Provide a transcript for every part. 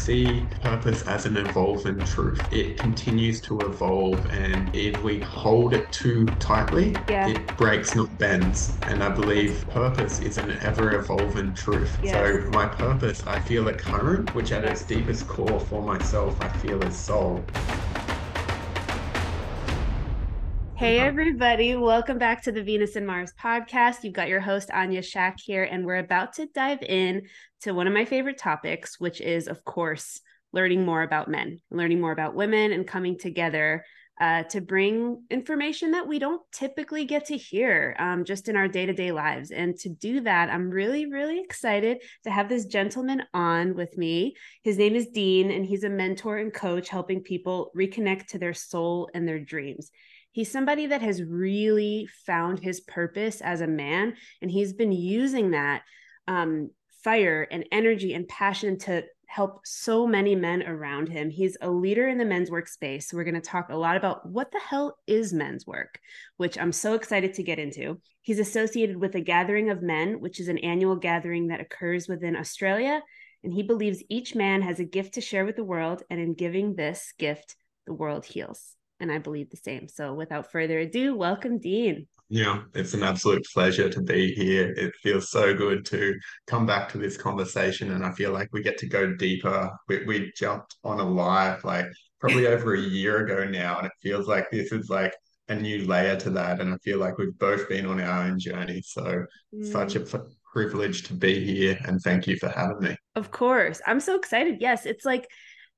see purpose as an evolving truth. It continues to evolve, and if we hold it too tightly, Yeah. it breaks, not bends. And I believe purpose is an ever evolving truth. Yes. So, my purpose, I feel it current, which at its deepest core for myself, I feel is soul. Hey, everybody. Welcome back to the Venus and Mars podcast. You've got your host, Anya Shakh, here, and we're about to dive in to one of my favorite topics, which is, of course, learning more about men, learning more about women, and coming together uh, to bring information that we don't typically get to hear um, just in our day to day lives. And to do that, I'm really, really excited to have this gentleman on with me. His name is Dean, and he's a mentor and coach helping people reconnect to their soul and their dreams he's somebody that has really found his purpose as a man and he's been using that um, fire and energy and passion to help so many men around him he's a leader in the men's workspace we're going to talk a lot about what the hell is men's work which i'm so excited to get into he's associated with a gathering of men which is an annual gathering that occurs within australia and he believes each man has a gift to share with the world and in giving this gift the world heals and I believe the same. So without further ado, welcome, Dean. Yeah, it's an absolute pleasure to be here. It feels so good to come back to this conversation, and I feel like we get to go deeper. We, we jumped on a live like probably over a year ago now, and it feels like this is like a new layer to that. And I feel like we've both been on our own journey. So, such a mm. p- privilege to be here, and thank you for having me. Of course. I'm so excited. Yes, it's like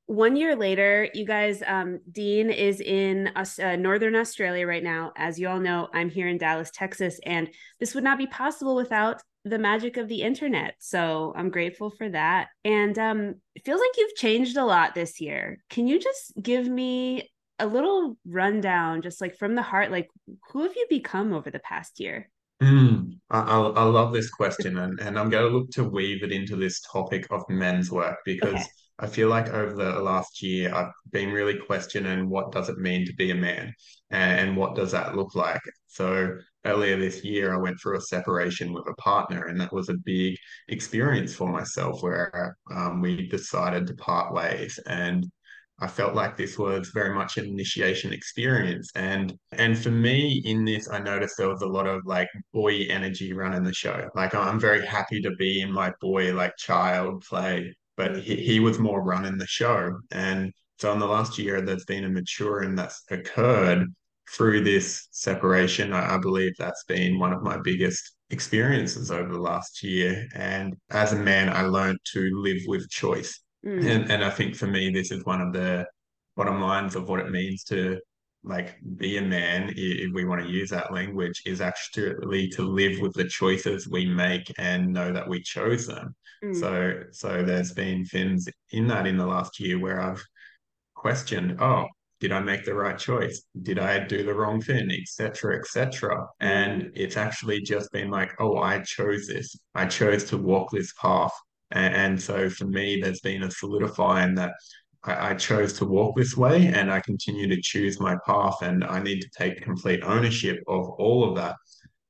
one year later, you guys, um, Dean is in uh, Northern Australia right now. As you all know, I'm here in Dallas, Texas, and this would not be possible without the magic of the internet. So I'm grateful for that. And um, it feels like you've changed a lot this year. Can you just give me a little rundown, just like from the heart, like who have you become over the past year? Mm, I, I, love this question, and, and I'm going to look to weave it into this topic of men's work because Okay. I feel like over the last year, I've been really questioning what does it mean to be a man and, what does that look like. So earlier this year, I went through a separation with a partner, and that was a big experience for myself where um, we decided to part ways. And I felt like this was very much an initiation experience. And and for me in this, I noticed there was a lot of like boy energy running the show. Like I'm very happy to be in my boy like child play, but he, he was more running the show. And so in the last year, there's been a maturing that's occurred through this separation. I, I believe that's been one of my biggest experiences over the last year. And as a man, I learned to live with choice. Mm, And and I think for me, this is one of the bottom lines of what it means to like be a man, if we want to use that language, is actually to live with the choices we make and know that we chose them. mm, So so there's been things in that in the last year where I've questioned, oh, did I make the right choice? Did I do the wrong thing, etc., etc. And it's actually just been like, oh, I chose this. I chose to walk this path. And, and so for me, there's been a solidifying that I, I chose to walk this way and I continue to choose my path and I need to take complete ownership of all of that.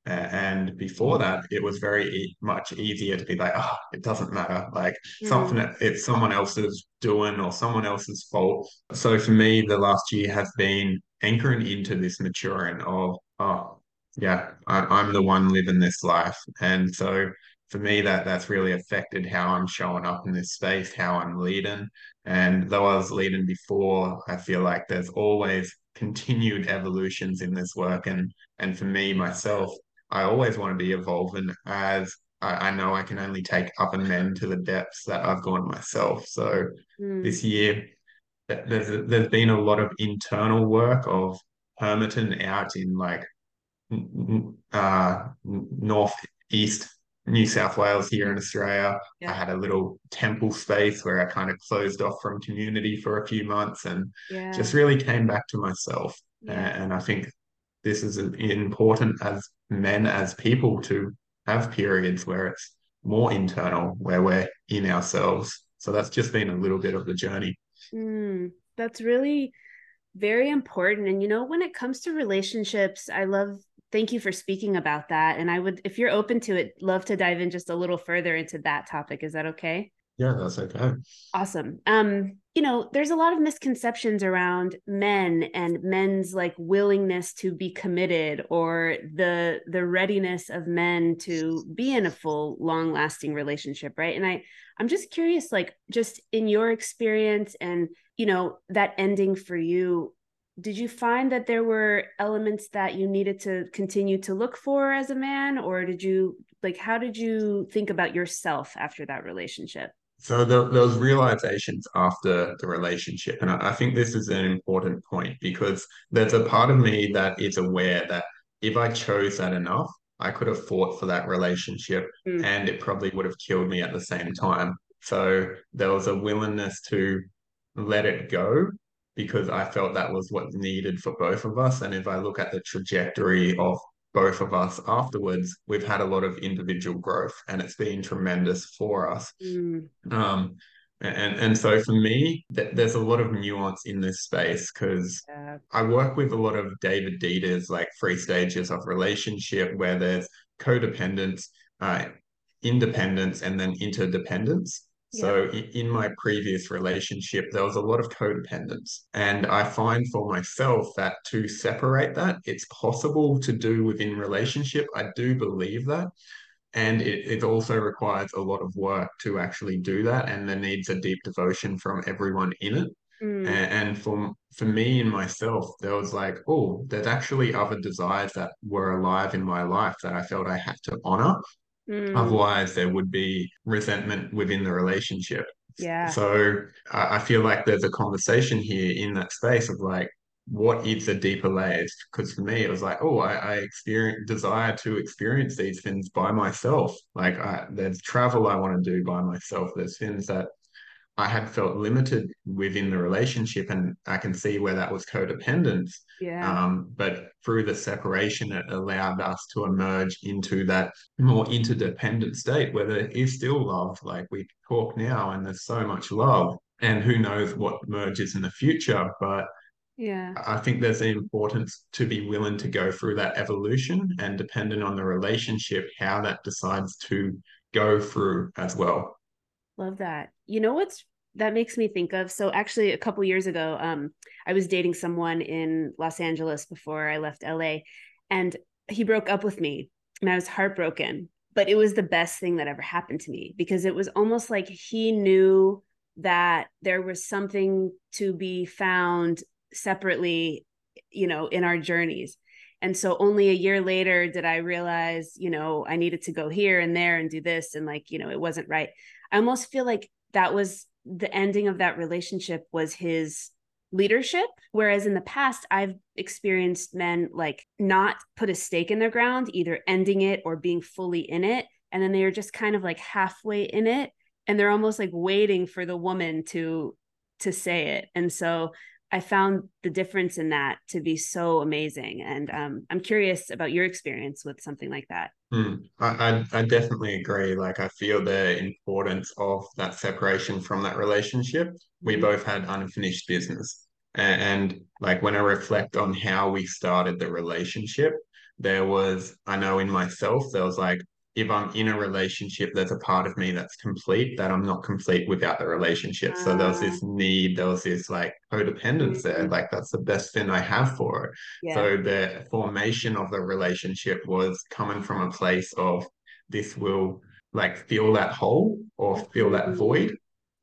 Uh, and before that, it was very e- much easier to be like, oh, it doesn't matter. Like something mm, that it's someone else's doing or someone else's fault. So for me, the last year has been anchoring into this maturing of, oh, yeah, I, I'm the one living this life. And so for me, that that's really affected how I'm showing up in this space, how I'm leading. And though I was leading before, I feel like there's always continued evolutions in this work. And and for me myself, I always want to be evolving as I, I know I can only take up and men to the depths that I've gone myself. So mm, this year, th- there's there's been a lot of internal work of hermiting out in like uh, northeast New South Wales here in Australia. I had a little temple space where I kind of closed off from community for a few months and Yeah. just really came back to myself. Yeah. And I think this is important as men, as people, to have periods where it's more internal, where we're in ourselves. So that's just been a little bit of the journey. Mm, that's really very important. And you know, when it comes to relationships, I love, thank you for speaking about that. And I would, if you're open to it, love to dive in just a little further into that topic. Is that okay? Yeah, that's okay. Awesome. Um, you know, there's a lot of misconceptions around men and men's like willingness to be committed or the the readiness of men to be in a full long-lasting relationship, right? And I I'm just curious like just in your experience and you know, that ending for you, did you find that there were elements that you needed to continue to look for as a man or did you like how did you think about yourself after that relationship? So there, was realizations after the relationship, and I, I think this is an important point because there's a part of me that is aware that if I chose that enough, I could have fought for that relationship, Mm, and it probably would have killed me at the same time. So there was a willingness to let it go because I felt that was what needed for both of us. And if I look at the trajectory of both of us afterwards, we've had a lot of individual growth, and it's been tremendous for us. mm, Um, and and so for me, th there's a lot of nuance in this space because yeah. I work with a lot of David Deida's like three stages of relationship where there's codependence, uh, independence, and then interdependence. So in, in my previous relationship, there was a lot of codependence. And I find for myself that to separate that, it's possible to do within relationship. I do believe that and it, it also requires a lot of work to actually do that and there needs a deep devotion from everyone in it Mm, and, and for for me and myself there was like oh there's actually other desires that were alive in my life that I felt I had to honor mm, otherwise there would be resentment within the relationship yeah. so I, feel like there's a conversation here in that space of like what is the deeper layers? Because for me, it was like, oh, I, I experience desire to experience these things by myself. Like I, there's travel I want to do by myself. There's things that I had felt limited within the relationship, and I can see where that was codependence. Yeah. Um, but through the separation, it allowed us to emerge into that more interdependent state where there is still love. Like we talk now, and there's so much love, and who knows what merges in the future. But Yeah. I think there's an importance to be willing to go through that evolution, and depending on the relationship, how that decides to go through as well. Love that. You know what's that makes me think of? So actually a couple years ago, um, I was dating someone in Los Angeles before I left LA and he broke up with me and I was heartbroken. But it was the best thing that ever happened to me because it was almost like he knew that there was something to be found separately, you know, in our journeys. And so only a year later did I realize, you know, I needed to go here and there and do this. And like, you know, it wasn't right. I almost feel like that was the ending of that relationship was his leadership. Whereas in the past, I've experienced men like not put a stake in their ground, either ending it or being fully in it. And then they are just kind of like halfway in it. And they're almost like waiting for the woman to to say it. And so I found the difference in that to be so amazing. And um, I'm curious about your experience with something like that. Hmm. I, I I definitely agree. Like I feel the importance of that separation from that relationship. We Mm-hmm. both had unfinished business. And, and like when I reflect on how we started the relationship, there was, I know in myself, there was like, if I'm in a relationship, there's a part of me that's complete that I'm not complete without the relationship. So there was this need, there was this like codependence there. mm, Like that's the best thing I have for it. yeah, So the formation of the relationship was coming from a place of this will like fill that hole or fill that mm, void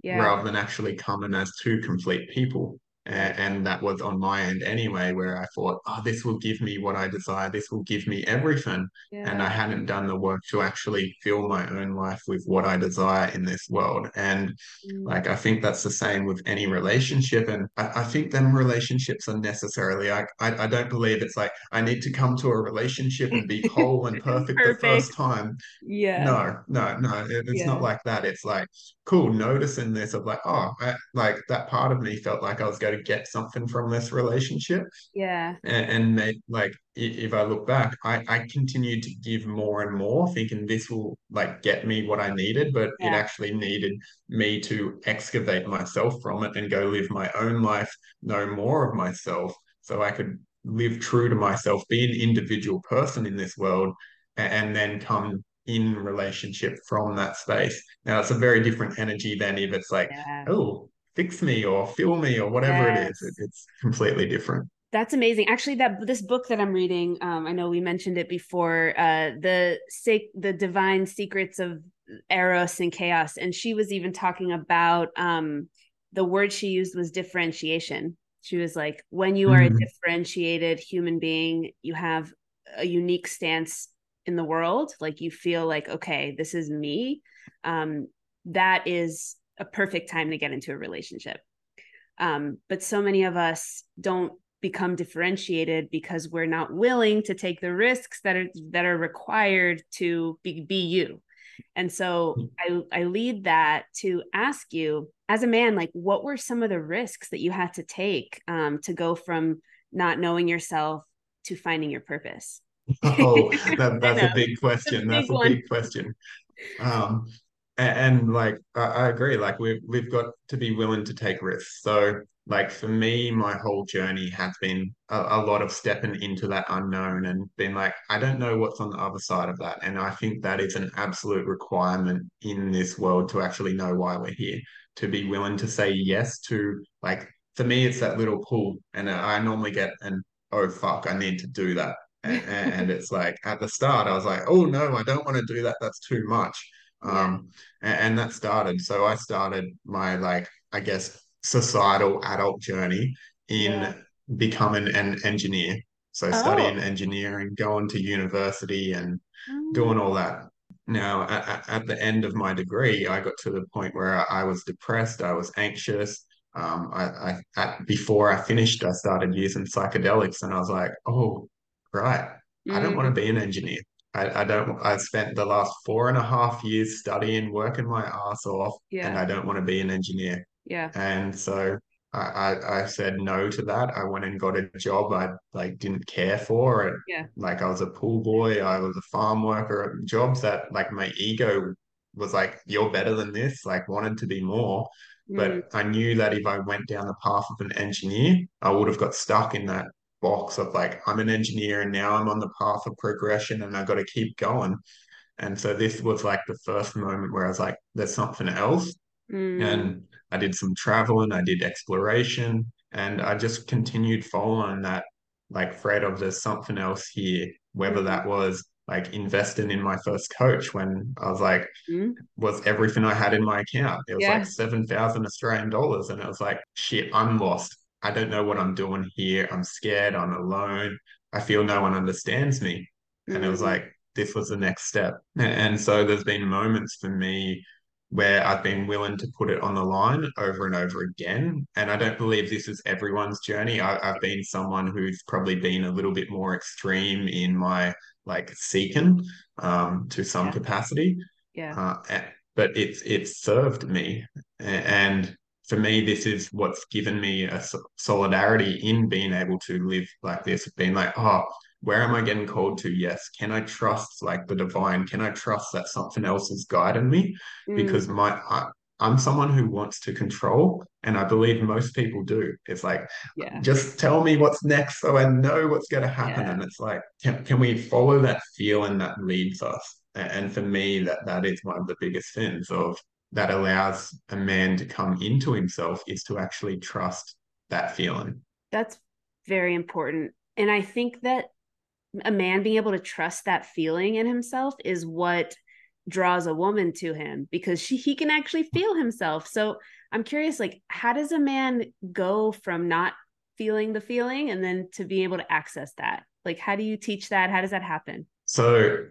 yeah, rather than actually coming as two complete people. Yeah, And, that was on my end anyway, where I thought, oh, this will give me what I desire. This will give me everything. And I hadn't done the work to actually fill my own life with what I desire in this world. And Mm. like, I think that's the same with any relationship. And I, I think them relationships are necessarily, I, I, I don't believe it's like, I need to come to a relationship and be whole and perfect the first time Yeah, no, no, no. It, it's not like that. It's like cool noticing this of like, oh, I, like that part of me felt like I was going to get something from this relationship. yeah, And, and like, if I look back, I, I continued to give more and more, thinking this will like get me what I needed, but it actually needed me to excavate myself from it and go live my own life, know more of myself, so I could live true to myself, be an individual person in this world, and, and then come in relationship from that space. Now it's a very different energy than if it's like, Yeah. oh, fix me or fill me or whatever it is. It, it's completely different. That's amazing. Actually, that this book that I'm reading, um, I know we mentioned it before, uh, the sac- the divine secrets of eros and chaos, and she was even talking about um, the word she used was differentiation. She was like, when you are a Mhm. differentiated human being, you have a unique stance in the world. Like you feel like, okay, this is me. Um, that is a perfect time to get into a relationship. Um, but so many of us don't become differentiated because we're not willing to take the risks that are that are required to be, be you. And so I I lead that to ask you as a man, like what were some of the risks that you had to take um, to go from not knowing yourself to finding your purpose? Oh, that, that's a big question. big That's a one. big question. Um, and, and like I, I agree, like we've we've got to be willing to take risks. So like for me, my whole journey has been a, a lot of stepping into that unknown and being like, I don't know what's on the other side of that. And I think that is an absolute requirement in this world to actually know why we're here, to be willing to say yes to like for me, it's that little pull. And I normally get an oh fuck, I need to do that. And, and it's like at the start, I was like, oh no, I don't want to do that. That's too much. Yeah. Um, and, and that started. So I started my like, I guess, societal adult journey in Yeah. becoming an engineer. So Oh. studying engineering, going to university, and Mm, doing all that. Now, at, at the end of my degree, I got to the point where I, was depressed, I was anxious. Um, I, I at, before I finished, I started using psychedelics, and I was like, oh, right, I don't want mm, to be an engineer. I, I don't. I spent the last four and a half years studying, working my ass off, and. I don't want to be an engineer. Yeah. And so I, I, I said no to that. I went and got a job I like didn't care for. It. Yeah. like I was a pool boy, I was a farm worker, jobs that like my ego was like, you're better than this, like wanted to be more. Mm, But I knew that if I went down the path of an engineer, I would have got stuck in that box of like, I'm an engineer and now I'm on the path of progression and I got to keep going. And so this was like the first moment where I was like, there's something else. mm, And I did some traveling, I did exploration, and I just continued following that like thread of there's something else here, whether mm, that was like investing in my first coach when I was like, mm. was everything I had in my account. It was like 7,000 Australian dollars. And it was like, shit, I'm lost. I don't know what I'm doing here. I'm scared. I'm alone. I feel no one understands me. And it was Mm, like, this was the next step. And so there's been moments for me where I've been willing to put it on the line over and over again. And I don't believe this is everyone's journey. I, I've been someone who's probably been a little bit more extreme in my like seeking um, to some yeah. capacity. Yeah. Uh, but it's it's served me, and for me, this is what's given me a solidarity in being able to live like this. Being like, oh, where am I getting called to? Yes, can I trust like the divine? Can I trust that something else is guiding me? Mm, Because my I, I'm someone who wants to control, and I believe most people do. It's like, yeah. just tell me what's next so I know what's going to happen. Yeah. And it's like, can, can we follow that feeling that leads us? And for me, that that is one of the biggest things of that allows a man to come into himself is to actually trust that feeling. That's very important. And I think that a man being able to trust that feeling in himself is what draws a woman to him because she he can actually feel himself. So I'm curious, like, how does a man go from not feeling the feeling and then to be able to access that? Like, how do you teach that? How does that happen? So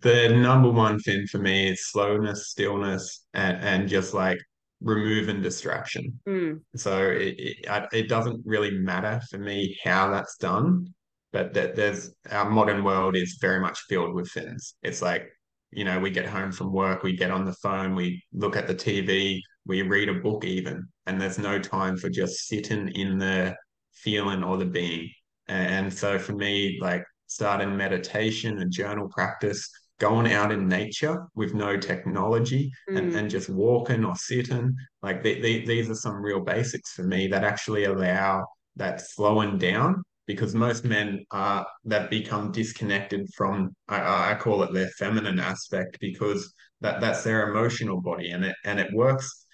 the number one thing for me is slowness, stillness, and, and just like removing distraction. Mm, So it, it it doesn't really matter for me how that's done, but that there's our modern world is very much filled with things. It's like, you know, we get home from work, we get on the phone, we look at the TV, we read a book even, and there's no time for just sitting in the feeling or the being. And so for me, like starting meditation and journal practice, going out in nature with no technology and, mm, and just walking or sitting. Like the, the, these are some real basics for me that actually allow that slowing down because most men are that become disconnected from I, I call it their feminine aspect because that that's their emotional body and it and it works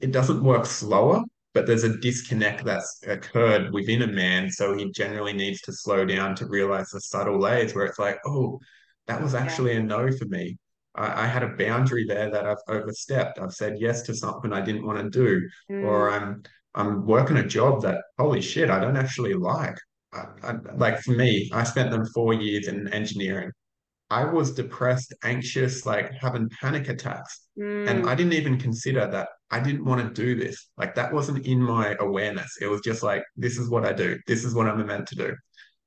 it doesn't work slower but there's a disconnect that's occurred within a man so he generally needs to slow down to realize the subtle layers where it's like oh that was actually yeah. a no for me I, I, had a boundary there that I've overstepped I've said yes to something I didn't want to do mm. or I'm I'm working a job that holy shit I don't actually like I, I, like for me, I spent them four years in engineering. I was depressed, anxious, like having panic attacks. Mm. And I didn't even consider that I didn't want to do this. Like that wasn't in my awareness. It was just like, this is what I do. This is what I'm meant to do.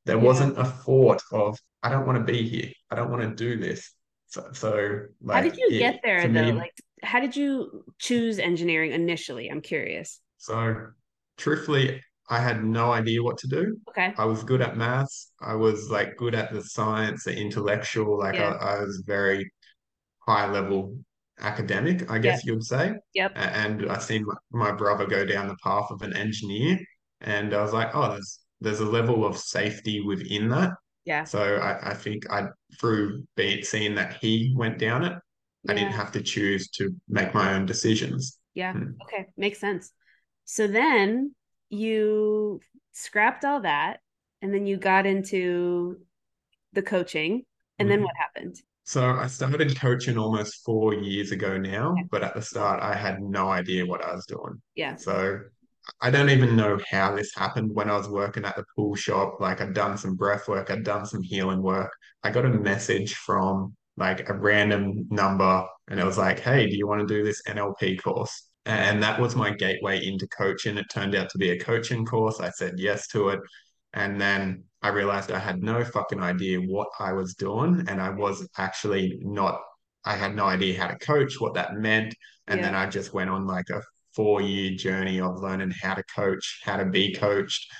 There yeah. wasn't a thought of, I don't want to be here. I don't want to do this. So, so like, how did you it, get there though? Me, like, how did you choose engineering initially? I'm curious. So, truthfully, I had no idea what to do. Okay. I was good at maths. I was like good at the science, the intellectual. Like yeah. I, I, was very high level academic, I guess yep. you'd say. Yep. And I seen my, my brother go down the path of an engineer, and I was like, oh, there's there's a level of safety within that. Yeah. So I, I think I through being seeing that he went down it, yeah. I didn't have to choose to make my own decisions. Yeah. Hmm. Okay. Makes sense. So then you scrapped all that and then you got into the coaching and then mm-hmm. what happened? So i started coaching almost four years ago now okay. but at the start i had no idea what i was doing. Yeah. So i don't even know how this happened. When i was working at the pool shop like i'd done some breath work i'd done some healing work. I got a message from like a random number and it was like hey do you want to do this nlp course and that was my gateway into coaching. It turned out to be a coaching course. I said yes to it. And then I realized I had no fucking idea what I was doing. And I was actually not, I had no idea how to coach, what that meant. And yeah. then I just went on like a four year journey of learning how to coach, how to be coached,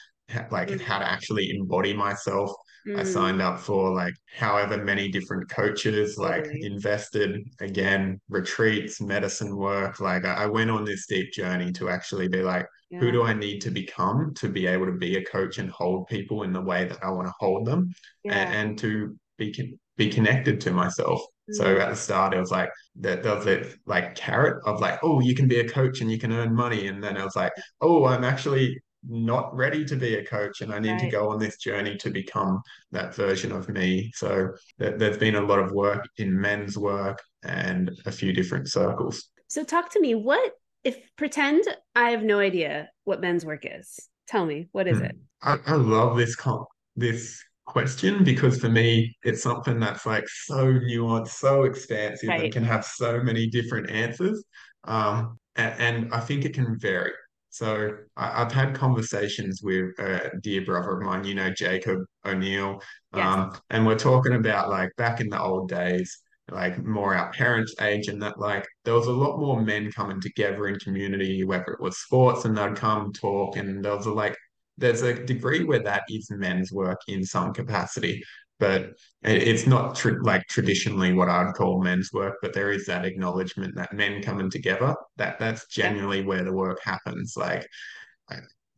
like mm-hmm. how to actually embody myself Mm. I signed up for like however many different coaches, like invested again, retreats, medicine work. Like I, I, went on this deep journey to actually be like, yeah. who do I need to become to be able to be a coach and hold people in the way that I want to hold them yeah. and, and, to be be connected to myself. Mm. So at the start, it was like that was that like carrot of like, oh, you can be a coach and you can earn money. And then I was like, oh, I'm actually not ready to be a coach and I need right. to go on this journey to become that version of me. So th- there's been a lot of work in men's work and a few different circles. So talk to me. What if pretend I have no idea what men's work is? Tell me, what is mm. it? I, I love this con- this question because for me it's something that's like so nuanced, so expansive right. and can have so many different answers. Um, and, and I think it can vary. So I, have had conversations with a dear brother of mine, you know, Jacob O'Neill, yes. um, and we're talking about like back in the old days, like more our parents' age, and that like there was a lot more men coming together in community, whether it was sports, and they'd come talk, and there was a, like there's a degree where that is men's work in some capacity but it's not tr- like traditionally what I'd call men's work, but there is that acknowledgement that men coming together, that that's generally where the work happens. Like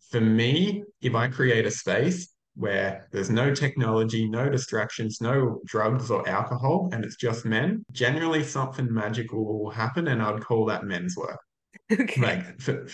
for me, if I create a space where there's no technology, no distractions, no drugs or alcohol, and it's just men, generally something magical will happen, and I'd call that men's work. Okay. Like for,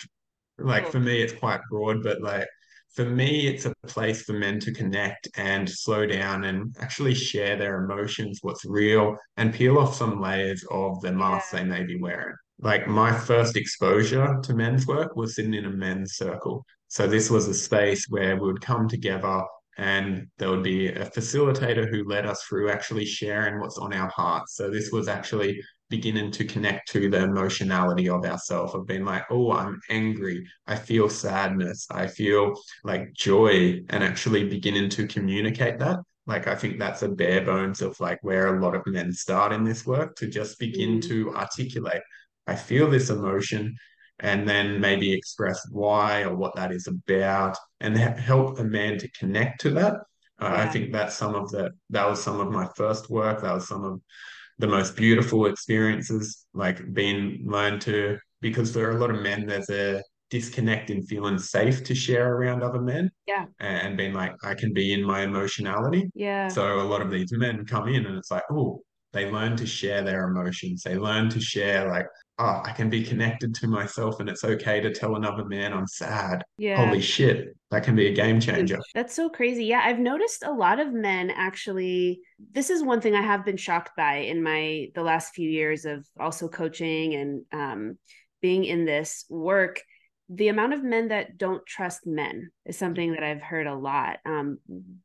like cool. for me, it's quite broad, but like for me, it's a place for men to connect and slow down and actually share their emotions, what's real, and peel off some layers of the mask they may be wearing. Like my first exposure to men's work was sitting in a men's circle. So this was a space where we would come together and there would be a facilitator who led us through actually sharing what's on our hearts. So this was actually beginning to connect to the emotionality of ourselves of being like, oh, I'm angry. I feel sadness. I feel like joy and actually beginning to communicate that. Like, I think that's a bare bones of like where a lot of men start in this work to just begin mm. to articulate, I feel this emotion and then maybe express why or what that is about and help a man to connect to that. Uh, yeah. I think that's some of the, that was some of my first work. That was some of the most beautiful experiences, like being learned to, because for a lot of men, there's a disconnect in feeling safe to share around other men. Yeah. And being like, I can be in my emotionality. Yeah. So a lot of these men come in and it's like, oh, they learn to share their emotions. They learn to share like, oh, I can be connected to myself and it's okay to tell another man I'm sad. Yeah. Holy shit. That can be a game changer. That's so crazy. Yeah, I've noticed a lot of men actually this is one thing I have been shocked by in my the last few years of also coaching and um being in this work the amount of men that don't trust men is something that I've heard a lot. Um,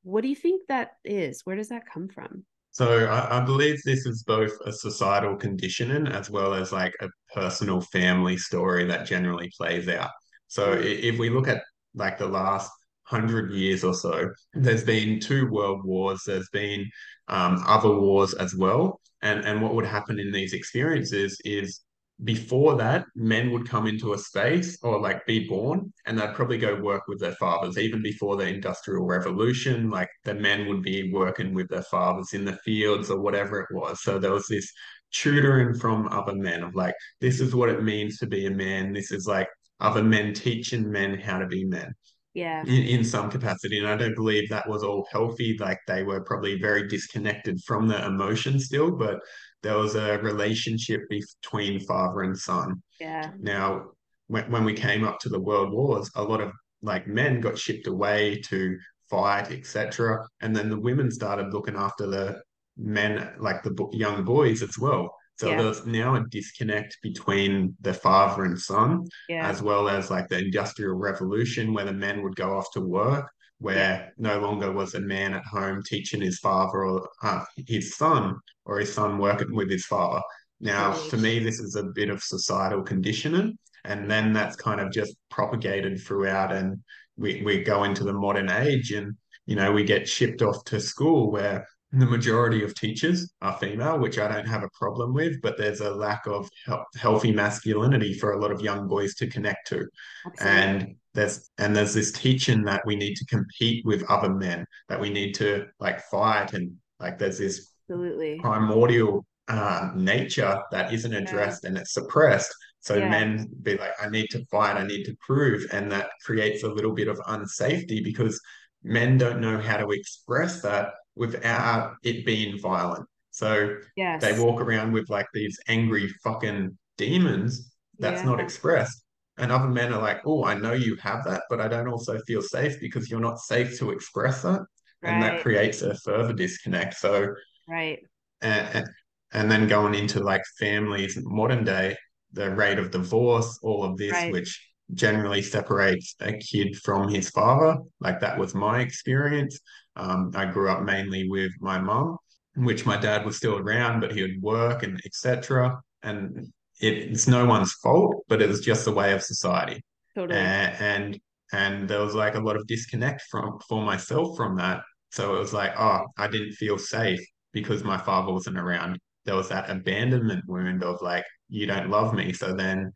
what do you think that is? Where does that come from? So I, I, believe this is both a societal conditioning as well as like a personal family story that generally plays out. So mm. if we look at like the last hundred years or so, there's been two world wars. There's been um, other wars as well, and and what would happen in these experiences is before that, men would come into a space or like be born and they'd probably go work with their fathers. Even before the Industrial Revolution, like the men would be working with their fathers in the fields or whatever it was. So there was this tutoring from other men of like, this is what it means to be a man. This is like other men teaching men how to be men. Yeah. In, in some capacity. And I don't believe that was all healthy. Like they were probably very disconnected from the emotion still, but there was a relationship between father and son. Yeah. Now, when, when we came up to the world wars, a lot of like men got shipped away to fight, etc. And then the women started looking after the men, like the young boys as well. So yeah. there's now a disconnect between the father and son, yeah. as well as like the industrial revolution where the men would go off to work where no longer was a man at home teaching his father or uh, his son or his son working with his father. Now, for me, this is a bit of societal conditioning, and then that's kind of just propagated throughout, and we, we go into the modern age, and you know we get shipped off to school where the majority of teachers are female, which I don't have a problem with, but there's a lack of he- healthy masculinity for a lot of young boys to connect to. Absolutely. And there's and there's this teaching that we need to compete with other men, that we need to like fight and like there's this Absolutely. primordial uh, nature that isn't addressed yeah. and it's suppressed. So yeah. men be like, I need to fight, I need to prove, and that creates a little bit of unsafety because men don't know how to express that without it being violent. So yes. they walk around with like these angry fucking demons that's yeah. not expressed. And other men are like, oh, I know you have that, but I don't also feel safe because you're not safe to express that. Right. And that creates a further disconnect. So, right. And, and then going into like families, modern day, the rate of divorce, all of this, right. which generally separates a kid from his father. Like that was my experience. Um, I grew up mainly with my mom, which my dad was still around, but he would work and etc. And it, it's no one's fault, but it was just the way of society. Totally. And, and and there was like a lot of disconnect from for myself from that. So it was like, oh, I didn't feel safe because my father wasn't around. There was that abandonment wound of like, you don't love me. So then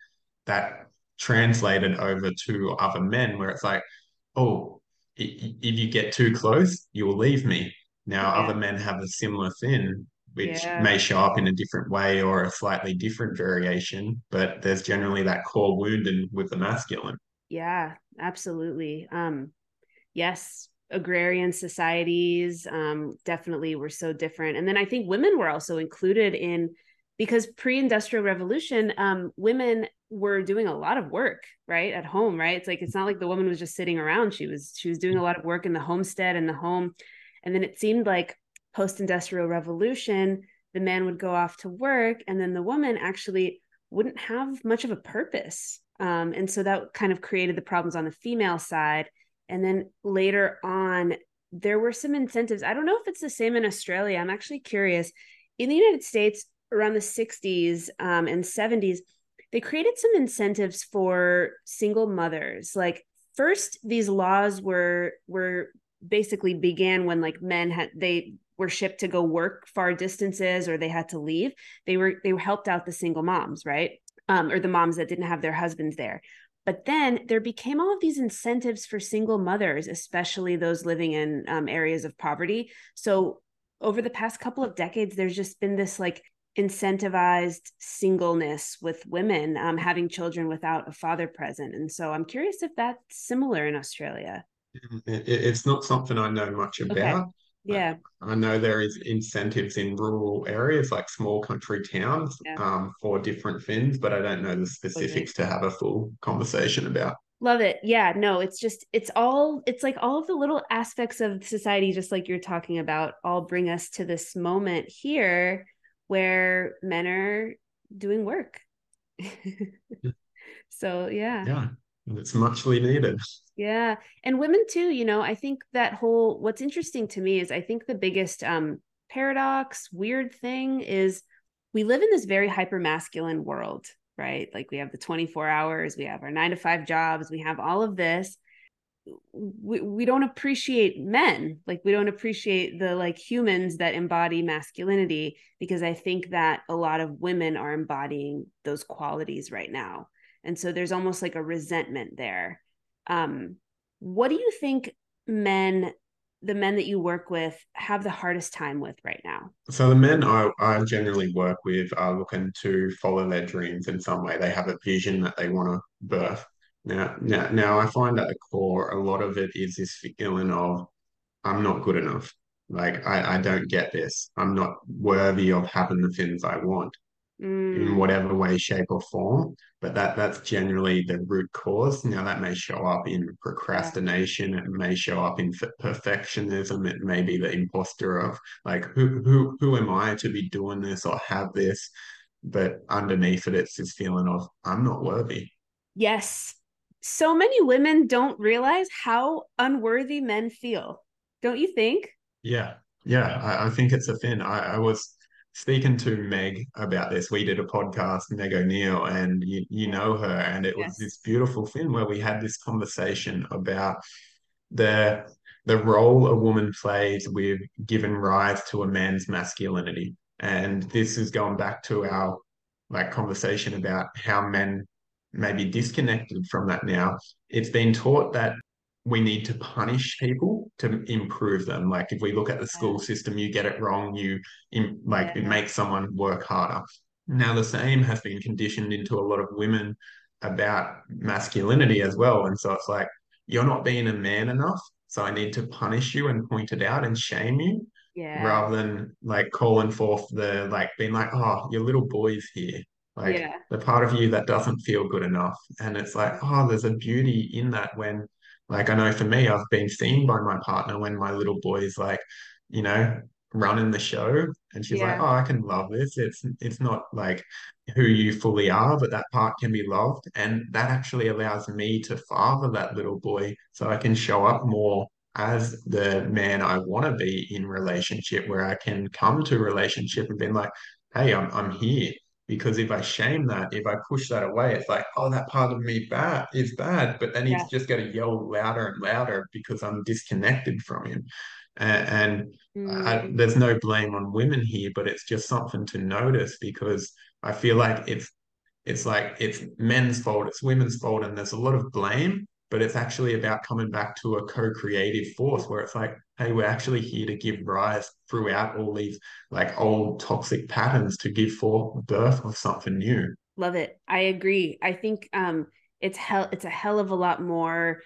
that translated over to other men where it's like, oh, if you get too close, you will leave me. Now, yeah. other men have a similar thing, which yeah. may show up in a different way or a slightly different variation, but there's generally that core wound in, with the masculine. Yeah, absolutely. Um, yes, agrarian societies um, definitely were so different. And then I think women were also included in because pre-industrial revolution um, women were doing a lot of work right at home right? It's like it's not like the woman was just sitting around. She was she was doing a lot of work in the homestead and the home. And then it seemed like post-industrial revolution the man would go off to work and then the woman actually wouldn't have much of a purpose. Um, and so that kind of created the problems on the female side. And then later on there were some incentives. I don't know if it's the same in australia. I'm actually curious. In the united states around the 60s um, and 70s they created some incentives for single mothers. Like first these laws were were basically began when like men had they were shipped to go work far distances or they had to leave. They were they helped out the single moms right? Um, or the moms that didn't have their husbands there. But then there became all of these incentives for single mothers especially those living in um, areas of poverty. So over the past couple of decades there's just been this like incentivized singleness with women um, having children without a father present. And so I'm curious if that's similar in Australia. It's not something I know much about. Okay. Yeah. I know there is incentives in rural areas like small country towns yeah. um, for different fins, but I don't know the specifics okay. to have a full conversation about. Love it. Yeah, no, it's just it's all it's like all of the little aspects of society just like you're talking about all bring us to this moment here where men are doing work. so, yeah. Yeah. It's muchly needed. Yeah. And women too, you know, I think that whole what's interesting to me is I think the biggest um paradox, weird thing is we live in this very hyper masculine world, right? Like we have the 24 hours, we have our 9 to 5 jobs, we have all of this. We, we don't appreciate men like we don't appreciate the like humans that embody masculinity because i think that a lot of women are embodying those qualities right now and so there's almost like a resentment there um, what do you think men the men that you work with have the hardest time with right now? So the men I, I generally work with are looking to follow their dreams in some way. They have a vision that they want to birth. Now, now, now I find at the core, a lot of it is this feeling of I'm not good enough. Like I, I don't get this. I'm not worthy of having the things I want mm. in whatever way, shape, or form. But that that's generally the root cause. Now that may show up in procrastination. Yeah. It may show up in perfectionism. It may be the imposter of like who who who am I to be doing this or have this? But underneath it, it's this feeling of I'm not worthy. Yes. So many women don't realize how unworthy men feel. Don't you think? Yeah. Yeah. I, I think it's a thing. I, I was speaking to Meg about this, we did a podcast, Meg O'Neill, and you, you know her, and it yes. was this beautiful thing where we had this conversation about the the role a woman plays with giving rise to a man's masculinity. And this is going back to our like conversation about how men may be disconnected from that now. It's been taught that we need to punish people to improve them. Like if we look at the school system, you get it wrong, you like yeah. it makes someone work harder. Now the same has been conditioned into a lot of women about masculinity as well. And so it's like, you're not being a man enough. So I need to punish you and point it out and shame you. Yeah. Rather than like calling forth the like being like, oh, your little boy's here. Like yeah. the part of you that doesn't feel good enough. And it's like, oh, there's a beauty in that when like I know for me, I've been seen by my partner when my little boy's like, you know, running the show, and she's yeah. like, "Oh, I can love this. It's it's not like who you fully are, but that part can be loved, and that actually allows me to father that little boy, so I can show up more." As the man I want to be in relationship, where I can come to relationship and be like, "Hey, I'm I'm here because if I shame that, if I push that away, it's like, oh, that part of me bad is bad. But then he's yeah. just got to yell louder and louder because I'm disconnected from him. And, and mm. I, there's no blame on women here, but it's just something to notice because I feel like it's it's like it's men's fault, it's women's fault, and there's a lot of blame but it's actually about coming back to a co-creative force where it's like hey we're actually here to give rise throughout all these like old toxic patterns to give forth birth of something new. Love it. I agree. I think um it's hell it's a hell of a lot more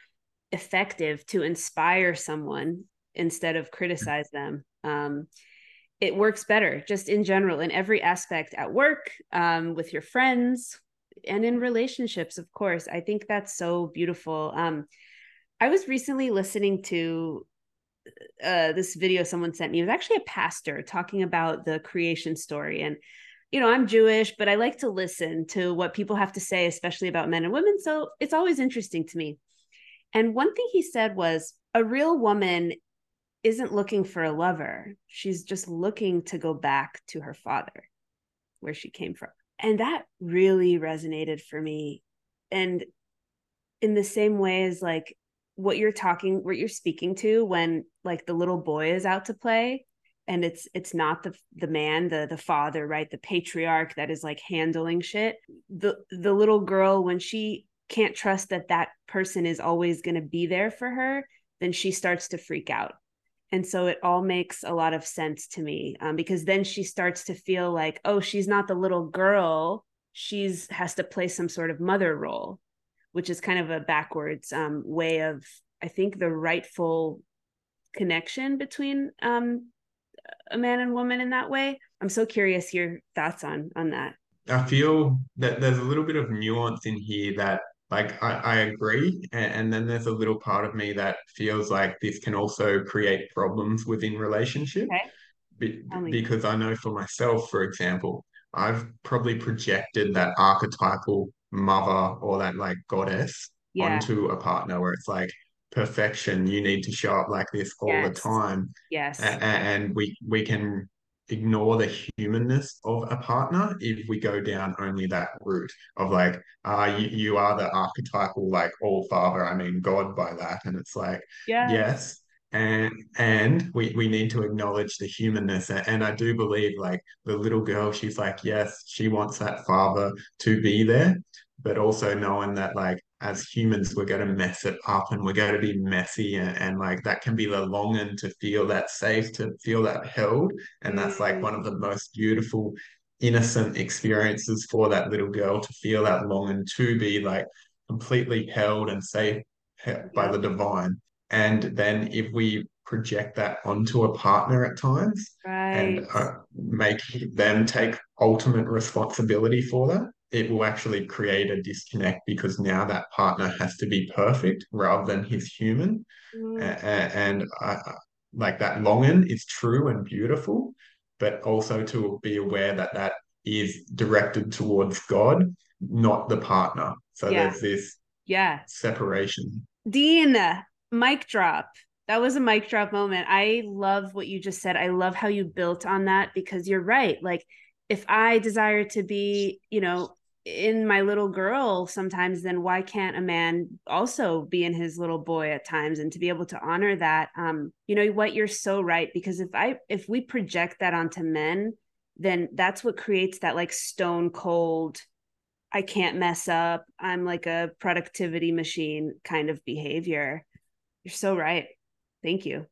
effective to inspire someone instead of criticize them. Um it works better just in general in every aspect at work um, with your friends and in relationships of course. I think that's so beautiful. Um i was recently listening to uh this video someone sent me. It was actually a pastor talking about the creation story. And you know i'm jewish but i like to listen to what people have to say especially about men and women. So it's always interesting to me. And one thing he said was a real woman isn't looking for a lover. She's just looking to go back to her father where she came from and that really resonated for me. And in the same way as like what you're talking what you're speaking to when like the little boy is out to play and it's it's not the the man the the father right? The patriarch that is like handling shit. The the little girl when she can't trust that that person is always going to be there for her then she starts to freak out and so it all makes a lot of sense to me um, because then she starts to feel like oh she's not the little girl. She's has to play some sort of mother role which is kind of a backwards um, way of i think the rightful connection between um, a man and woman in that way. I'm so curious your thoughts on on that. I feel that there's a little bit of nuance in here that like I, I agree and, and, then there's a little part of me that feels like this can also create problems within relationship okay. Be, because i know for myself for example i've probably projected that archetypal mother or that like goddess yeah. onto a partner where it's like perfection you need to show up like this all yes. the time yes and, and we we can ignore the humanness of a partner if we go down only that route of like uh you, you are the archetypal like all father i mean god by that. And it's like yes, yes. And and we we need to acknowledge the humanness. And i do believe like the little girl she's like yes she wants that father to be there but also knowing that like as humans we're going to mess it up and we're going to be messy and, and, like that can be the longing to feel that safe to feel that held. And that's like one of the most beautiful innocent experiences for that little girl to feel that longing to be like completely held and safe by the divine. And then if we project that onto a partner at times right. and uh, make them take ultimate responsibility for that it will actually create a disconnect because now that partner has to be perfect rather than his human. Mm. And, and uh, like that longing is true and beautiful, but also to be aware that that is directed towards God, not the partner. So yeah. there's this yeah separation. Dean, mic drop. That was a mic drop moment. I love what you just said. I love how you built on that because you're right. Like if I desire to be, you know, in my little girl sometimes then why can't a man also be in his little boy at times? And to be able to honor that um you know what you're so right because if i if we project that onto men then that's what creates that like stone cold i can't mess up i'm like a productivity machine kind of behavior. You're so right. Thank you.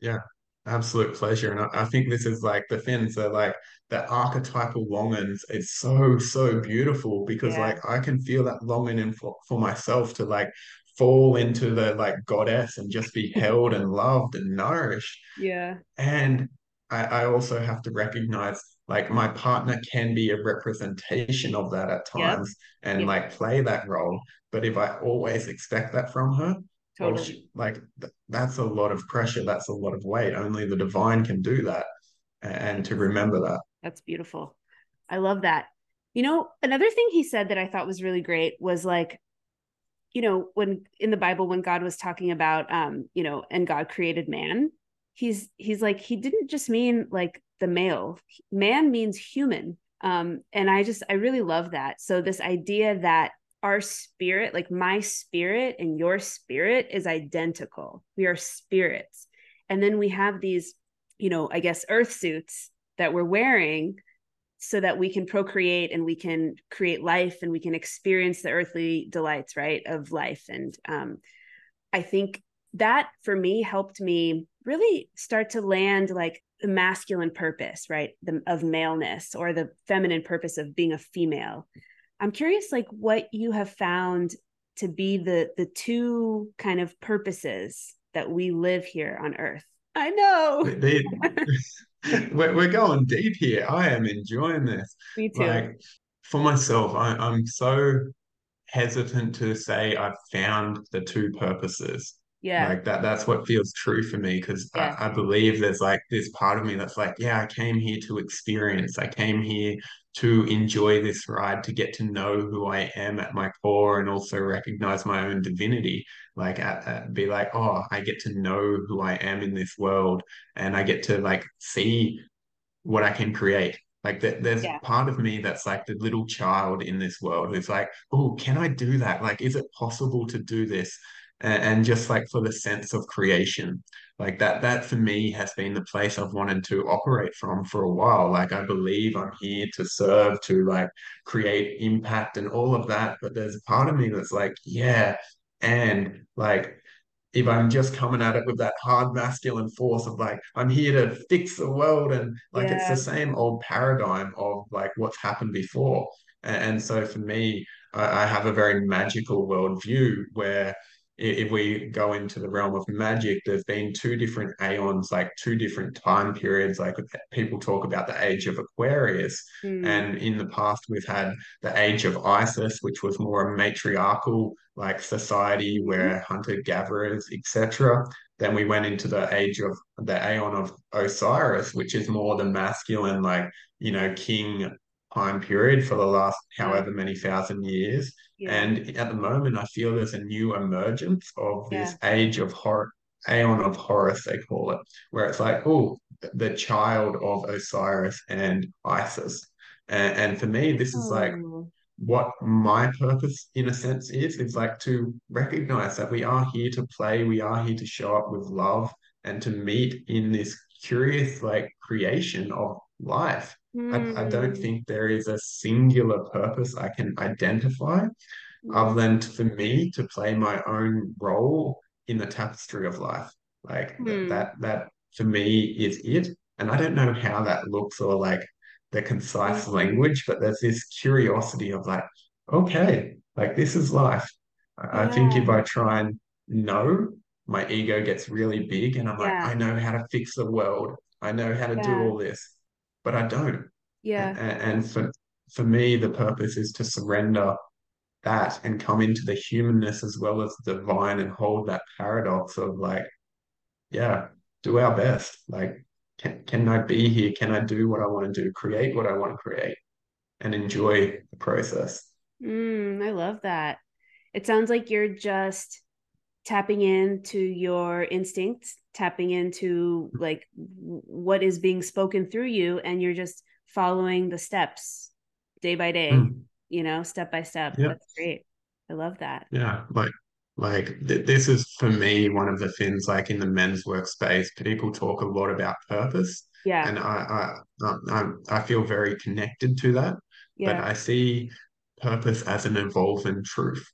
Yeah absolute pleasure. And I, I, think this is like the things are like the archetypal longings. It's so, so beautiful because yeah. like I can feel that longing in for, for myself to like fall into the like goddess and just be held and loved and nourished. Yeah. And I, I also have to recognize like my partner can be a representation of that at times yep. and yep. like play that role. But if I always expect that from her, Totally. Well, she, like th- that's a lot of pressure. That's a lot of weight. Only the divine can do that, and, and to remember that. That's beautiful. I love that. You know, another thing he said that I thought was really great was like, you know, when in the Bible when God was talking about, um, you know, and God created man, he's he's like he didn't just mean like the male. Man means human. Um, and I just I really love that. So this idea that our spirit, like my spirit and your spirit is identical. We are spirits. And then we have these, you know, I guess earth suits that we're wearing so that we can procreate and we can create life and we can experience the earthly delights, right, of life. And um, I think that for me helped me really start to land like the masculine purpose, right, the, of maleness or the feminine purpose of being a female I'm curious, like what you have found to be the the two kind of purposes that we live here on Earth. I know. They, we're, we're going deep here. I am enjoying this. Me too. Like for myself, I, I'm so hesitant to say I've found the two purposes. Yeah. Like that that's what feels true for me because yeah. I, I, believe there's like this part of me that's like, yeah, I came here to experience. I came here to enjoy this ride, to get to know who I am at my core and also recognize my own divinity. Like at, at, be like, oh, I get to know who I am in this world and I get to like see what I can create. Like that, there's yeah. part of me that's like the little child in this world who's like, oh, can I do that? Like, is it possible to do this? And, and just like for the sense of creation. Like that that for me has been the place i've wanted to operate from for a while. Like i believe i'm here to serve to like create impact and all of that but there's a part of me that's like yeah and like if I'm just coming at it with that hard masculine force of like, I'm here to fix the world, and like it's the same old paradigm of like what's happened before. And, and so for me, I, I have a very magical worldview where if we go into the realm of magic, there's been two different aeons, like two different time periods. Like people talk about the age of Aquarius, Mm. and in the past we've had the age of Isis, which was more a matriarchal like society where hunter gatherers, etc. Then we went into the age of the aeon of Osiris, which is more the masculine, like you know, king time period for the last however many thousand years. Yeah. And at the moment, I feel there's a new emergence of Yeah. this age of Horus, Aeon of Horus, they call it, where it's like, oh, the child of Osiris and Isis. And, and for me, this is like Oh. what my purpose, in a sense, is, is like to recognize that we are here to play, we are here to show up with love and to meet in this curious, like, creation of life. I, I don't Hmm. think there is a singular purpose I can identify other than for me to play my own role in the tapestry of life. Like that, Hmm. that, that for me is it. And I don't know how that looks or like the concise Hmm. language, but there's this curiosity of like, okay, like this is life. I, I think if I try and know, my ego gets really big and I'm like, I know how to fix the world. I know how to do all this, but I don't. And, Yeah. and for for me, the purpose is to surrender that and come into the humanness as well as the divine and hold that paradox of like, yeah, do our best. Like, can, can I be here? Can I do what I want to do? Create what I want to create and enjoy the process. Mm, I love that. It sounds like you're just tapping into your instincts, tapping into like what is being spoken through you, and you're just following the steps day by day, Mm. you know, step by step. Yeah. That's great. I love that. Yeah. Like, like th this is for me one of the things like in the men's workspace, people talk a lot about purpose. Yeah. And I, I, I'm, I feel very connected to that, yeah. but I see purpose as an evolving truth.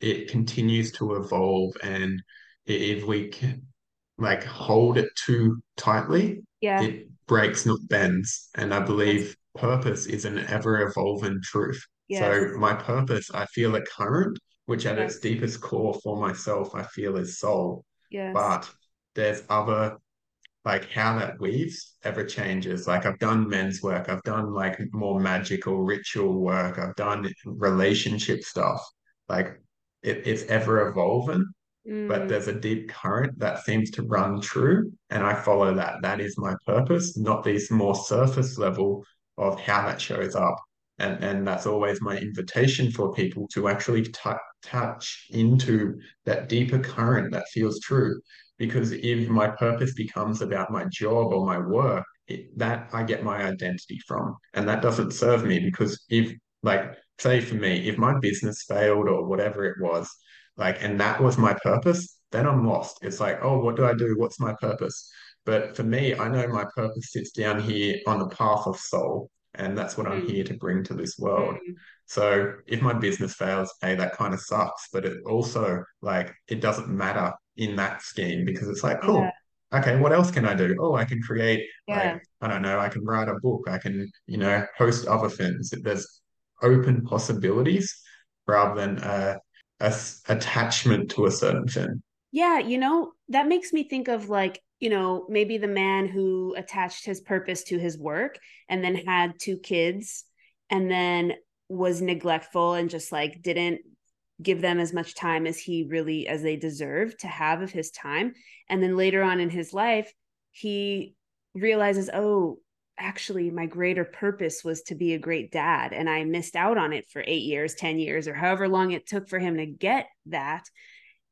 it continues to evolve and if we can like hold it too tightly Yeah. it breaks not bends and i Yes. believe purpose is an ever evolving truth so my purpose i feel a current which at its deepest core for myself i feel is soul Yes. but there's other like how that weaves ever changes. Like I've done men's work, I've done like more magical ritual work, I've done relationship stuff. Like it, it's ever evolving, but Mm, there's a deep current that seems to run true, and I follow that. That is my purpose, not these more surface level of how that shows up. And and that's always my invitation for people to actually t touch into that deeper current that feels true because if my purpose becomes about my job or my work, it, that I get my identity from. And that doesn't serve me because if, like, say for me, if my business failed or whatever it was, like, and that was my purpose, then I'm lost. It's like, oh, what do I do? What's my purpose? But for me, I know my purpose sits down here on the path of soul. And that's what I'm mm, here to bring to this world. mm. So if my business fails, hey, that kind of sucks. But it also like it doesn't matter in that scheme because it's like, Yeah. cool. Okay, what else can I do? Oh, I can create Yeah. like, I don't know, I can write a book, I can, you know, host other things. There's open possibilities rather than a, attachment to a certain thing. Yeah, you know, that makes me think of like, you know, maybe the man who attached his purpose to his work and then had two kids and then was neglectful and just like didn't give them as much time as he really as they deserved to have of his time. And then later on in his life, he realizes, "Oh, actually my greater purpose was to be a great dad and I missed out on it for 8 years, 10 years or however long it took for him to get that."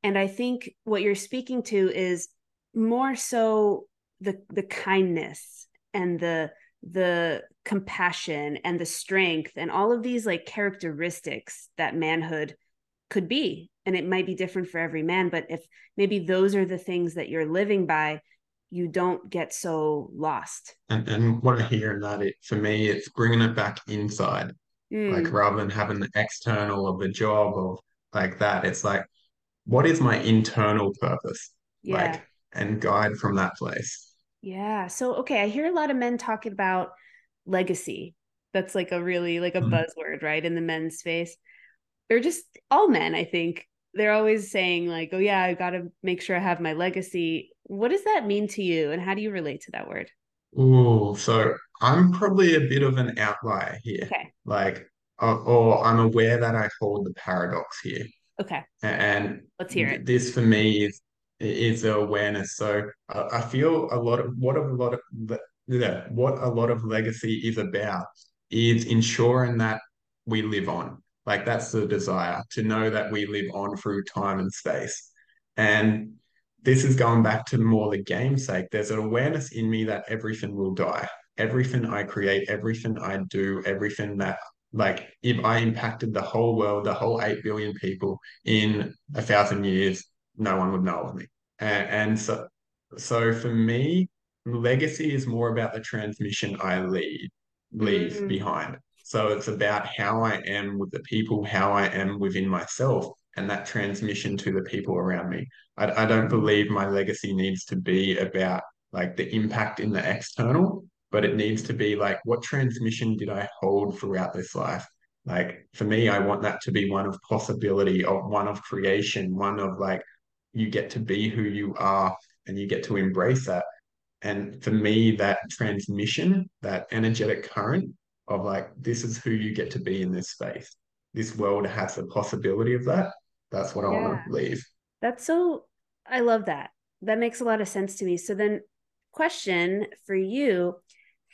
and i think what you're speaking to is more so the the kindness and the the compassion and the strength and all of these like characteristics that manhood could be and it might be different for every man but if maybe those are the things that you're living by you don't get so lost And and what I hear in that, it for me, it's bringing it back inside, like mm, rather than having the external of the job of like that. It's like what is my internal purpose? Yeah. Like, and guide from that place. Yeah. So, okay, I hear a lot of men talking about legacy. That's like a really like a Mm. buzzword, right? In the men's space. Or just all men, I think. They're always saying like, "Oh yeah, I got to make sure I have my legacy." What does that mean to you and how do you relate to that word? Ooh, so I'm probably a bit of an outlier here. Okay. Like, or, or I'm aware that I hold the paradox here. Okay. And Let's hear it. this for me is is awareness. So I, I feel a lot of what of a lot of the, yeah, what a lot of legacy is about is ensuring that we live on. Like that's the desire to know that we live on through time and space. And this is going back to more the game sake. There's an awareness in me that everything will die. Everything I create, everything I do, everything that like if I impacted the whole world, the whole 8 billion people in a thousand years, no one would know of me. And, and so, so for me, legacy is more about the transmission I lead, leave Mm, behind. So it's about how I am with the people, how I am within myself, and that transmission to the people around me. I, I don't believe my legacy needs to be about like the impact in the external, but it needs to be like, what transmission did I hold throughout this life? Like for me, I want that to be one of possibility, of one of creation, one of like you get to be who you are and you get to embrace that. And for me, that transmission, that energetic current of like, this is who you get to be in this space. This world has the possibility of that. That's what I want to leave. That's so I love that. That makes a lot of sense to me. So then question for you,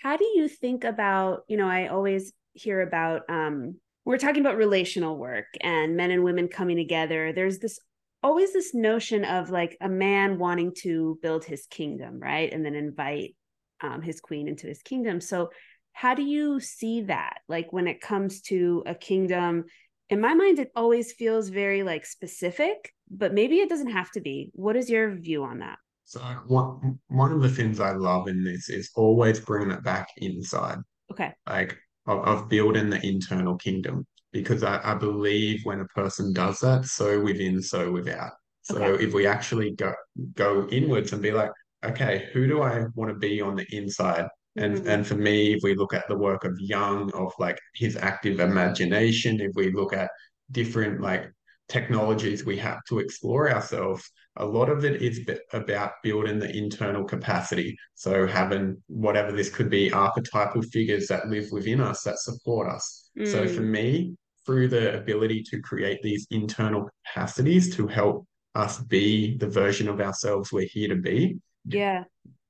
how do you think about, you know, I always hear about um we're talking about relational work and men and women coming together. There's this always this notion of like a man wanting to build his kingdom, right? And then invite um, his queen into his kingdom. So, how do you see that? Like when it comes to a kingdom, in my mind, it always feels very like specific, but maybe it doesn't have to be. What is your view on that? So one one of the things I love in this is always bringing it back inside, Okay. like of, of building the internal kingdom, because I, I believe when a person does that, so within, so without. Okay. So if we actually go go inwards and be like, okay, who do I want to be on the inside? And Mm, and for me, if we look at the work of Jung, of like his active imagination, if we look at different like technologies we have to explore ourselves a lot of it is about building the internal capacity. So having whatever this could be, archetypal figures that live within us that support us. So for mm, me, through the ability to create these internal capacities to help us be the version of ourselves we're here to be, yeah.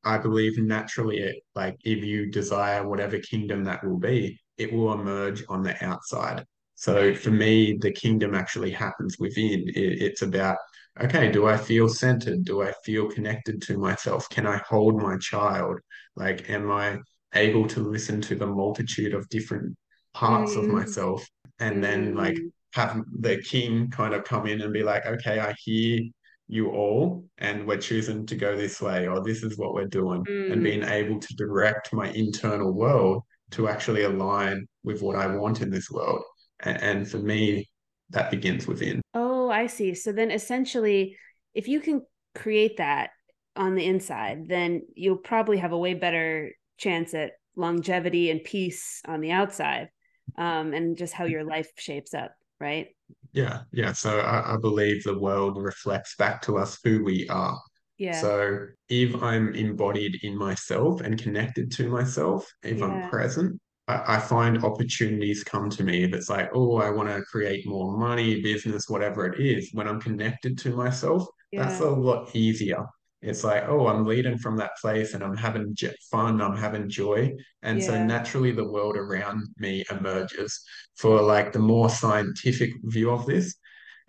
I believe naturally, it, like if you desire whatever kingdom that will be, it will emerge on the outside. So for me, the kingdom actually happens within. It, it's about, okay, do I feel centered? Do I feel connected to myself? Can I hold my child? Like, am I able to listen to the multitude of different parts of Mm, myself? And then like mm, have the king kind of come in and be like, okay, I hear you all and we're choosing to go this way or this is what we're doing and being mm. able to direct my internal world to actually align with what I want in this world. And, and for me, that begins within. Oh, I see. So then essentially, if you can create that on the inside, then you'll probably have a way better chance at longevity and peace on the outside, um, and just how your life shapes up, right? Yeah, yeah. So I, I believe the world reflects back to us who we are. Yeah. So if I'm embodied in myself and connected to myself, if I'm present, I, I find opportunities come to me. If it's like, oh, I want to create more money, business, whatever it is, when I'm connected to myself, that's a lot easier. It's like, oh, I'm leading from that place and I'm having fun, I'm having joy. And so naturally the world around me emerges. For like the more scientific view of this,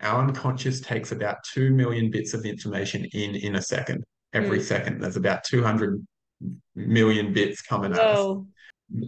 our unconscious takes about 2 million bits of information in in a second. Every Mm. second, there's about 200 million bits coming at us.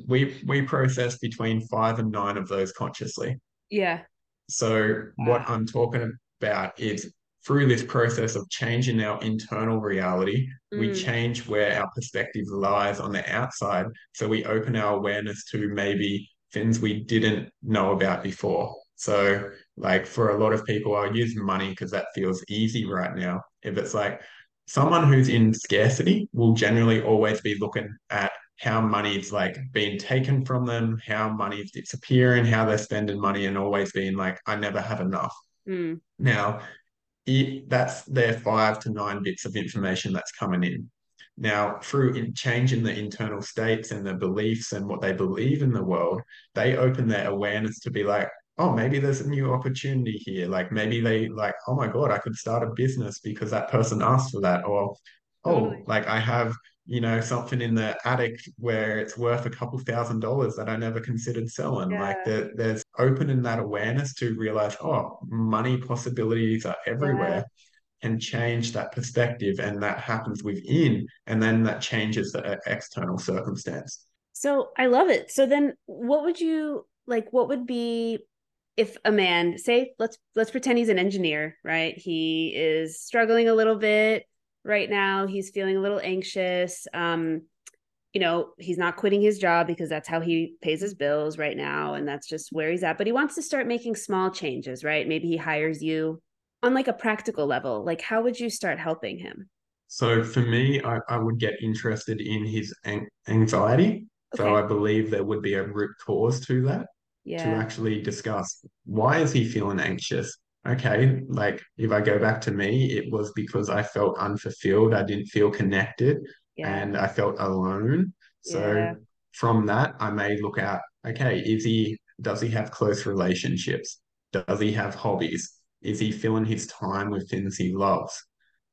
We we process between five and nine of those consciously. Yeah. So what I'm talking about is through this process of changing our internal reality, we Mm. change where our perspective lies on the outside. So we open our awareness to maybe things we didn't know about before. So Like for a lot of people, I'll use money because that feels easy right now. If it's like someone who's in scarcity will generally always be looking at how money's like being taken from them, how money's disappearing, how they're spending money, and always being like, I never have enough. Mm. Now, it, that's their five to nine bits of information that's coming in. Now, through in changing the internal states and the beliefs and what they believe in the world, they open their awareness to be like, oh, maybe there's a new opportunity here. Like maybe they like, oh my God, I could start a business because that person asked for that. Or, oh, Totally. like I have, you know, something in the attic where it's worth a couple thousand dollars that I never considered selling. Like Yeah. there, there's opening that awareness to realize, oh, money possibilities are Yeah. everywhere and change that perspective and that happens within and then that changes the uh, external circumstance So I love it. So then what would you like what would be if a man say let's let's pretend he's an engineer, right? He is struggling a little bit right now. He's feeling a little anxious. Um you know, he's not quitting his job because that's how he pays his bills right now and that's just where he's at, but he wants to start making small changes, right? Maybe he hires you on like a practical level. Like how would you start helping him? so for me I, I would get interested in his an- anxiety so i believe there would be a root cause to that to actually discuss why is he feeling anxious okay like if i go back to me it was because i felt unfulfilled i didn't feel connected Yeah. and i felt alone so Yeah. from that i may look out okay is he does he have close relationships does he have hobbies is he filling his time with things he loves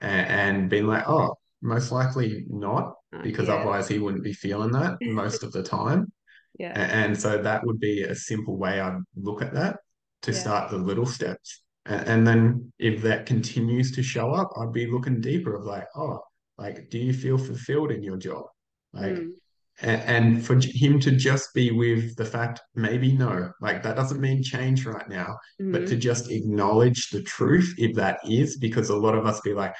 and, and being like oh most likely not Uh, because yeah. otherwise he wouldn't be feeling that most of the time Yeah. and, so that would be a simple way I'd look at that to start the little steps. And, then if that continues to show up, I'd be looking deeper of like, oh, like, do you feel fulfilled in your job? Like, Mm. and, for him to just be with the fact, maybe no, like that doesn't mean change right now, but to hmm just acknowledge the truth, if that is, because a lot of us be like,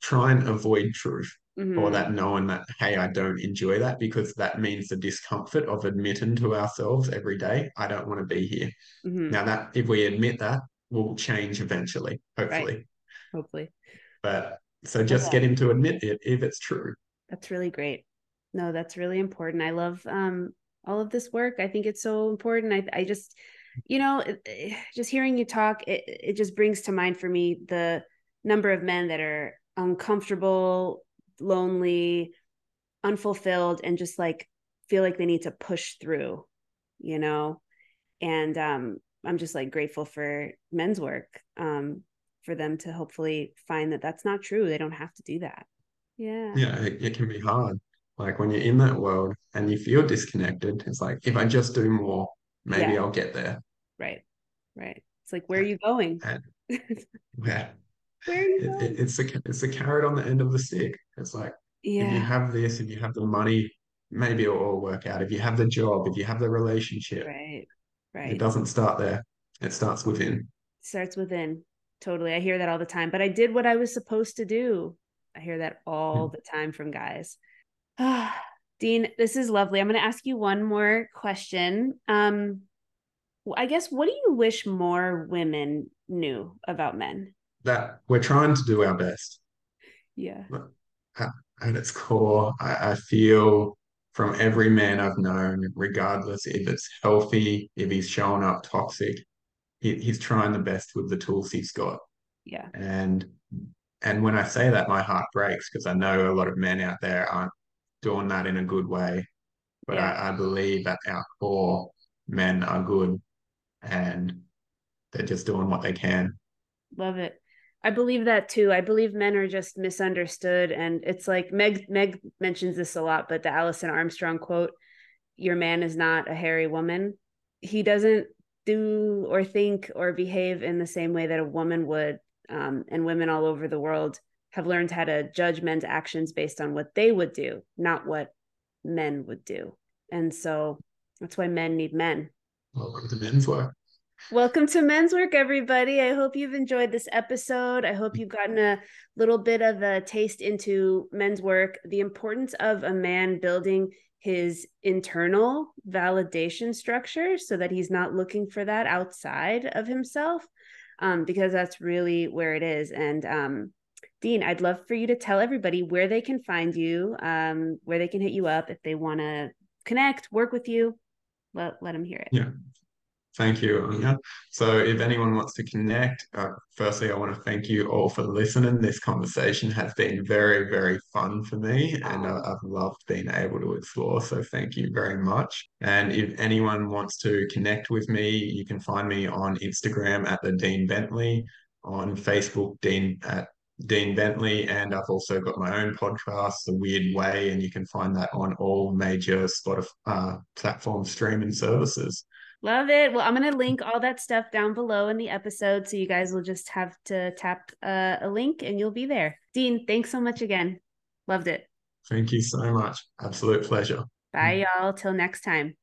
try and avoid truth or hmm that knowing that hey i don't enjoy that because that means the discomfort of admitting to ourselves every day i don't want to be here hmm now that if we admit that will change eventually Right. hopefully Hopefully. but so just that. get him to admit it if it's true That's really great. No, that's really important. I love um all of this work. I think it's so important. I I just you know, it- just hearing you talk, it it just brings to mind for me the number of men that are uncomfortable, lonely, unfulfilled and just like feel like they need to push through, you know. And um I'm just like grateful for men's work um for them to hopefully find that that's not true. They don't have to do that. Yeah. yeah it, it can be hard like when you're in that world and you feel disconnected it's like if i just do more maybe Yeah. i'll get there Right. Right. It's like, where are you going? and where yeah are you it, going? it, it's a it's a carrot on the end of the stick it's like if you have this, if you have the money, maybe it'll all work out. If you have the job, if you have the relationship, Right. It doesn't start there. It starts within. Starts within. Totally. I hear that all the time, but I did what I was supposed to do. I hear that all the time from guys. Dean, this is lovely. I'm going to ask you one more question. Um, I guess, what do you wish more women knew about men? That we're trying to do our best. Yeah. At, at its core, I, I feel from every man I've known, regardless if it's healthy, if he's showing up toxic, he, he's trying the best with the tools he's got. Yeah. And and when I say that, my heart breaks because I know a lot of men out there aren't doing that in a good way. But Yeah. I, I believe at our core, men are good and they're just doing what they can. Love it. I believe that too. I believe men are just misunderstood. And it's like Meg Meg mentions this a lot, but the Alison Armstrong quote, your man is not a hairy woman. He doesn't do or think or behave in the same way that a woman would. Um, and women all over the world have learned how to judge men's actions based on what they would do, not what men would do. And so that's why men need men. Welcome to men's work. Welcome to Men's Work, everybody. I hope you've enjoyed this episode. I hope you've gotten a little bit of a taste into men's work, the importance of a man building his internal validation structure so that he's not looking for that outside of himself um, because that's really where it is and um, dean i'd love for you to tell everybody where they can find you um, where they can hit you up if they want to connect work with you let, let them hear it yeah Thank you, Anya. So, if anyone wants to connect, uh, firstly, I want to thank you all for listening. This conversation has been very, very fun for me, and uh, I've loved being able to explore. So, thank you very much. And if anyone wants to connect with me, you can find me on Instagram at the Dean Bentley, on Facebook, Dean at Dean Bentley, and I've also got my own podcast, The Weird Way, and you can find that on all major Spotify uh, platform streaming services. Love it. Well, I'm going to link all that stuff down below in the episode. So you guys will just have to tap uh, a link and you'll be there. Dean, thanks so much again. Loved it. Thank you so much. Absolute pleasure. Bye, y'all. Till next time.